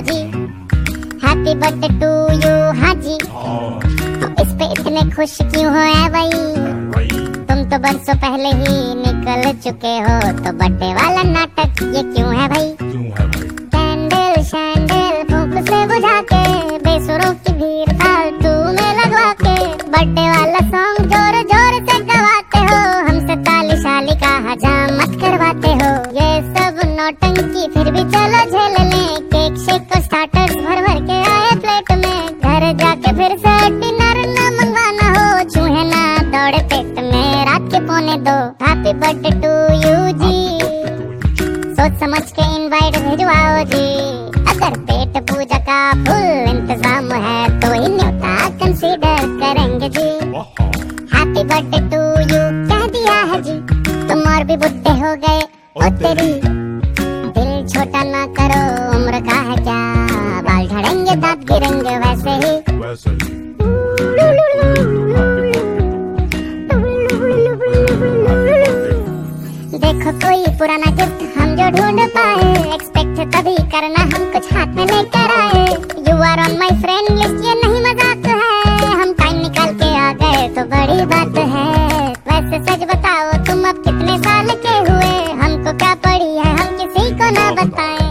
Ji. Happy birthday to you हाँ जी इस पे इतने खुश क्यों हो है भाई? तुम तो बरसों पहले ही निकल चुके हो तो बर्थडे वाला नाटक ये क्यों है भाई? कैंडल शैंडल से बुझा के बेसुरों की भीड़ फालतू में लगवा के बर्थडे वाला सॉन्ग ज़ोर ज़ोर से गवाते हो, हमसे ताली शाली का हजामत करवाते हो। ये सब नौटंकी फिर भी चलो झेल लें पौने दो। हैप्पी बर्थडे टू यू जी सोच समझ के इनवाइट भिजवाओ जी अगर पेट पूजा का फुल इंतज़ाम है तो ही न्योता कंसीडर करेंगे जी हैप्पी बर्थडे टू यू कह दिया है जी तुम और भी बुढ़े हो गए ओ तेरी। दिल छोटा ना करो उम्र का है क्या? बाल झड़ेंगे दांत गिरेंगे वैसे ही। देखो कोई पुराना गिफ्ट हम जो ढूंढ पाए। एक्सपेक्ट तभी करना हम कुछ हाथ में लेकर आए। You are on my friend list ये नहीं मज़ाक है। हम टाइम निकाल के आ गए तो बड़ी बात है। वैसे सच बताओ, तुम अब कितने साल के हुए? हमको क्या पड़ी है, हम किसी को ना बताएँ।